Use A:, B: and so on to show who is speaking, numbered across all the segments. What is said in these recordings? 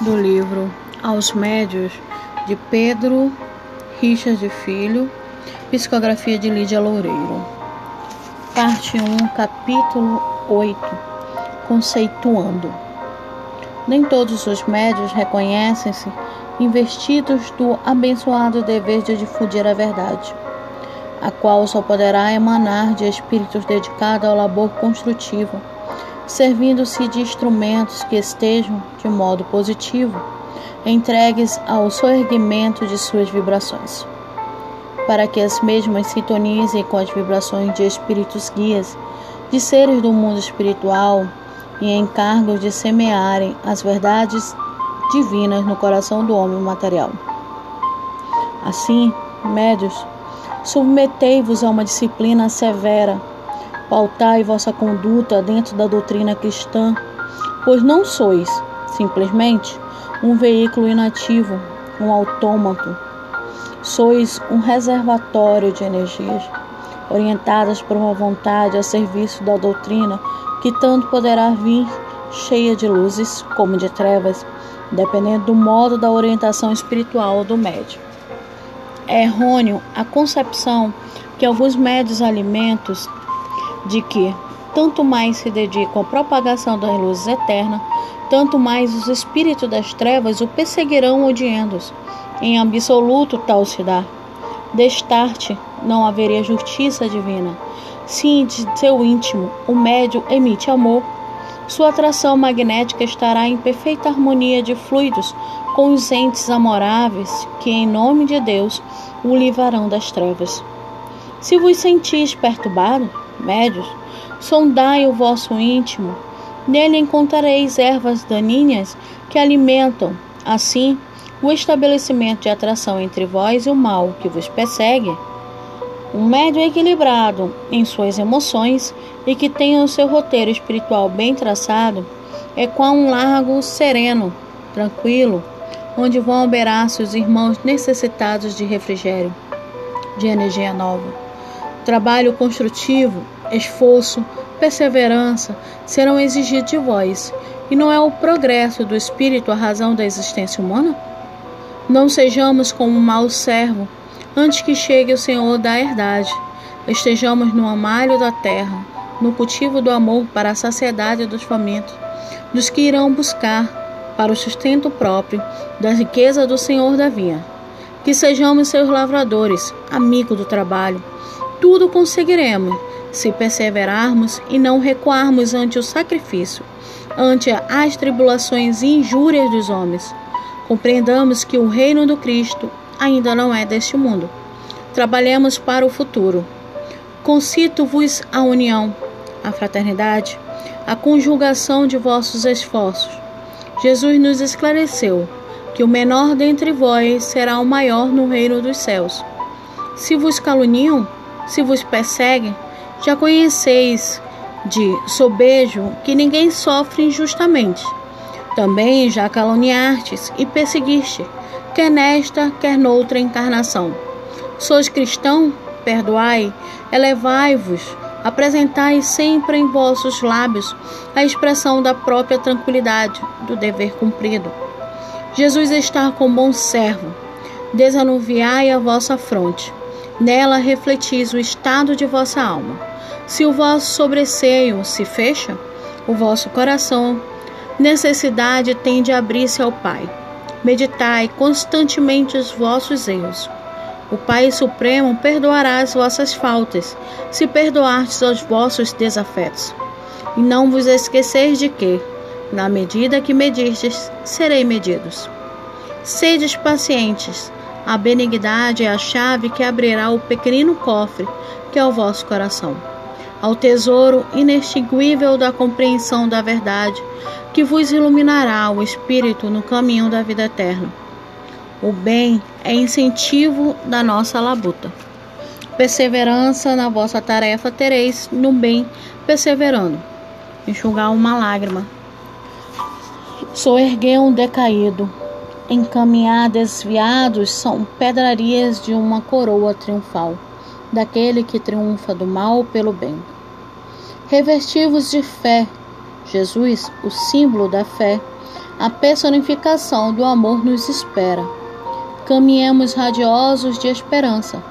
A: do livro Aos Médios de Pedro Richard Filho, psicografia de Lídia Loureiro. Parte 1, capítulo 8 Conceituando. Nem todos os médios reconhecem-se investidos do abençoado dever de difundir a verdade, a qual só poderá emanar de espíritos dedicados ao labor construtivo servindo-se de instrumentos que estejam, de modo positivo, entregues ao soerguimento de suas vibrações, para que as mesmas sintonizem com as vibrações de espíritos guias, de seres do mundo espiritual e encargos de semearem as verdades divinas no coração do homem material. Assim, médios, submetei-vos a uma disciplina severa pautai vossa conduta dentro da doutrina cristã, pois não sois simplesmente um veículo inativo, um autômato. Sois um reservatório de energias, orientadas por uma vontade a serviço da doutrina que tanto poderá vir cheia de luzes como de trevas, dependendo do modo da orientação espiritual do médium. É errôneo a concepção que alguns médios alimentos de que tanto mais se dedicam à propagação das luzes eternas, tanto mais os espíritos das trevas o perseguirão odiando-os. Em absoluto tal se dá. Destarte não haveria justiça divina. Se de seu íntimo o médio emite amor, sua atração magnética estará em perfeita harmonia de fluidos com os entes amoráveis que, em nome de Deus, o livrarão das trevas. Se vos sentis perturbado, médios, sondai o vosso íntimo, nele encontrareis ervas daninhas que alimentam, assim, o estabelecimento de atração entre vós e o mal que vos persegue. Um médio equilibrado em suas emoções e que tenha o seu roteiro espiritual bem traçado é qual um largo sereno, tranquilo, onde vão operar-se os irmãos necessitados de refrigério, de energia nova. Trabalho construtivo, esforço, perseverança serão exigidos de vós, e não é o progresso do espírito a razão da existência humana? Não sejamos como um mau servo, antes que chegue o Senhor da herdade. Estejamos no amalho da terra, no cultivo do amor para a saciedade dos famintos, dos que irão buscar para o sustento próprio da riqueza do Senhor da vinha. Que sejamos seus lavradores, amigo do trabalho tudo conseguiremos se perseverarmos e não recuarmos ante o sacrifício, ante as tribulações e injúrias dos homens. Compreendamos que o reino do Cristo ainda não é deste mundo. Trabalhemos para o futuro. Concito-vos a união, a fraternidade, a conjugação de vossos esforços. Jesus nos esclareceu que o menor dentre vós será o maior no reino dos céus. Se vos caluniam, se vos perseguem, já conheceis de sobejo que ninguém sofre injustamente. Também já caluniastes e perseguiste, quer nesta, quer noutra encarnação. Sois cristão? Perdoai, elevai-vos, apresentai sempre em vossos lábios a expressão da própria tranquilidade, do dever cumprido. Jesus está com bom servo, desanuviai a vossa fronte Nela refletis o estado de vossa alma. Se o vosso sobreceio se fecha, o vosso coração, necessidade tem de abrir-se ao Pai. Meditai constantemente os vossos erros. O Pai Supremo perdoará as vossas faltas, se perdoardes os vossos desafetos. E não vos esqueceis de que, na medida que medirdes, serei medidos. Sedes pacientes, a benignidade é a chave que abrirá o pequenino cofre que é o vosso coração, ao tesouro inextinguível da compreensão da verdade, que vos iluminará o espírito no caminho da vida eterna. O bem é incentivo da nossa labuta. Perseverança na vossa tarefa tereis no bem perseverando. Enxugar uma lágrima. Sou erguer um decaído, encaminhar desviados são pedrarias de uma coroa triunfal, daquele que triunfa do mal pelo bem. Revestivos de fé, Jesus, o símbolo da fé, A personificação do amor nos espera. Caminhemos radiosos de esperança.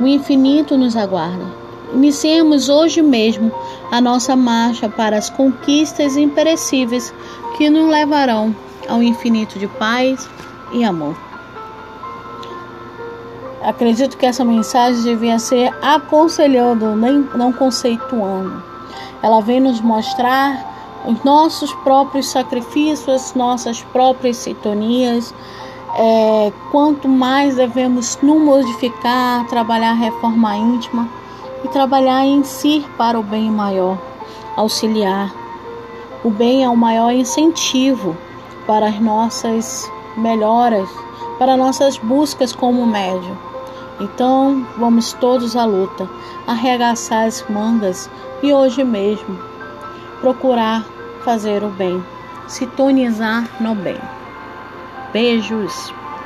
A: O infinito nos aguarda. Iniciemos hoje mesmo a nossa marcha para as conquistas imperecíveis que nos levarão ao infinito de paz e amor. Acredito que essa mensagem devia ser aconselhando, nem não conceituando. Ela vem nos mostrar os nossos próprios sacrifícios, nossas próprias sintonias. É, quanto mais devemos nos modificar, trabalhar reforma íntima e trabalhar em si para o bem maior, auxiliar. O bem é o maior incentivo para as nossas melhoras, para nossas buscas como médio. Então, vamos todos à luta, arregaçar as mangas e hoje mesmo procurar fazer o bem, sintonizar no bem. Beijos.